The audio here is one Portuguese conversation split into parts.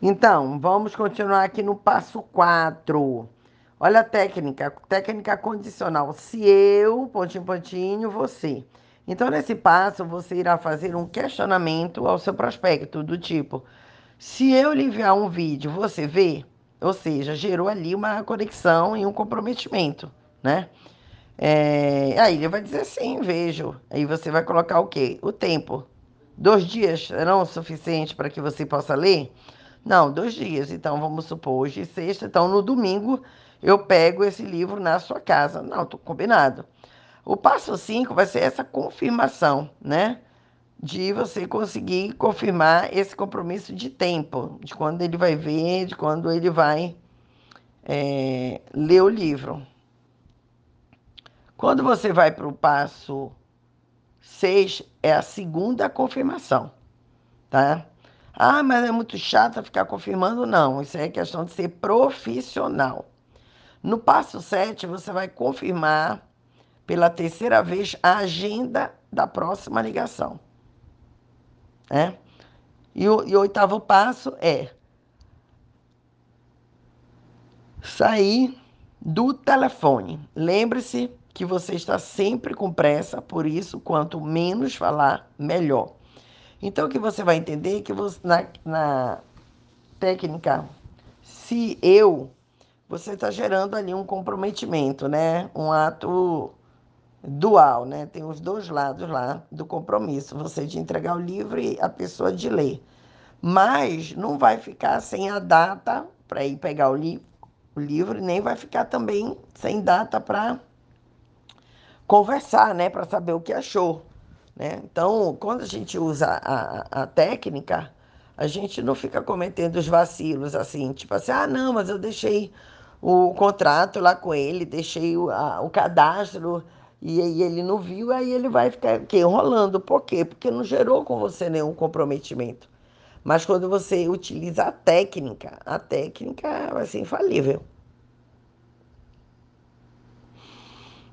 Então, vamos continuar aqui no passo 4. Olha a técnica, técnica condicional. Se eu, pontinho, pontinho, você. Então, nesse passo, você irá fazer um questionamento ao seu prospecto, do tipo: se eu lhe enviar um vídeo, você vê? Ou seja, gerou ali uma conexão e um comprometimento, né? É, aí ele vai dizer sim, vejo. Aí você vai colocar o quê? O tempo. Dois dias serão o suficiente para que você possa ler? Não, dois dias. Então, vamos supor, hoje é sexta, então no domingo eu pego esse livro na sua casa. Não, tô combinado. O passo 5 vai ser essa confirmação, né? De você conseguir confirmar esse compromisso de tempo, de quando ele vai ver, de quando ele vai é, ler o livro. Quando você vai para o passo 6, é a segunda confirmação, tá? Ah, mas é muito chato ficar confirmando. Não, isso é questão de ser profissional. No passo 7, você vai confirmar pela terceira vez a agenda da próxima ligação. É? E o, e o oitavo passo é sair do telefone. Lembre-se que você está sempre com pressa, por isso, quanto menos falar, melhor. Então, o que você vai entender é que você, na, na técnica se eu, você está gerando ali um comprometimento, né? Um ato dual, né? Tem os dois lados lá do compromisso, você de entregar o livro e a pessoa de ler. Mas não vai ficar sem a data para ir pegar o, li o livro, nem vai ficar também sem data para conversar, né? Para saber o que achou. Né? Então, quando a gente usa a, a técnica, a gente não fica cometendo os vacilos assim, tipo assim, ah, não, mas eu deixei o contrato lá com ele, deixei o, a, o cadastro e aí ele não viu, aí ele vai ficar que, enrolando. Por quê? Porque não gerou com você nenhum comprometimento. Mas quando você utiliza a técnica, a técnica vai ser infalível.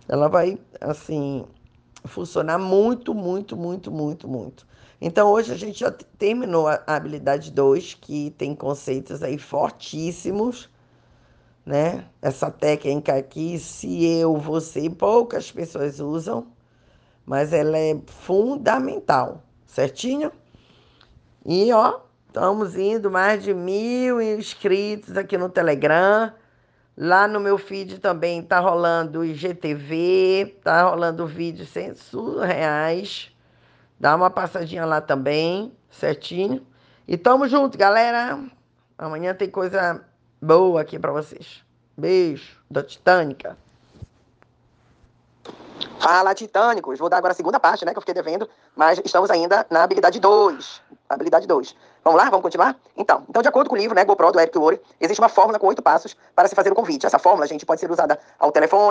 Ela vai, assim, funcionar muito, muito, muito, muito, muito. Então, hoje a gente já terminou a habilidade 2, que tem conceitos aí fortíssimos, né? Essa técnica aqui, se eu, você, poucas pessoas usam, mas ela é fundamental, certinho? E, ó, estamos indo mais de mil inscritos aqui no Telegram. Lá no meu feed também tá rolando IGTV, tá rolando vídeos surreais. Dá uma passadinha lá também, certinho. E tamo junto, galera. Amanhã tem coisa boa aqui para vocês. Beijo da Titânica. Fala, Titânicos. Vou dar agora a segunda parte, né, que eu fiquei devendo, mas estamos ainda na habilidade 2. Habilidade 2. Vamos lá? Vamos continuar? Então, então, de acordo com o livro, né, GoPro, do Eric Worre, existe uma fórmula com oito passos para se fazer o convite. Essa fórmula, gente, pode ser usada ao telefone,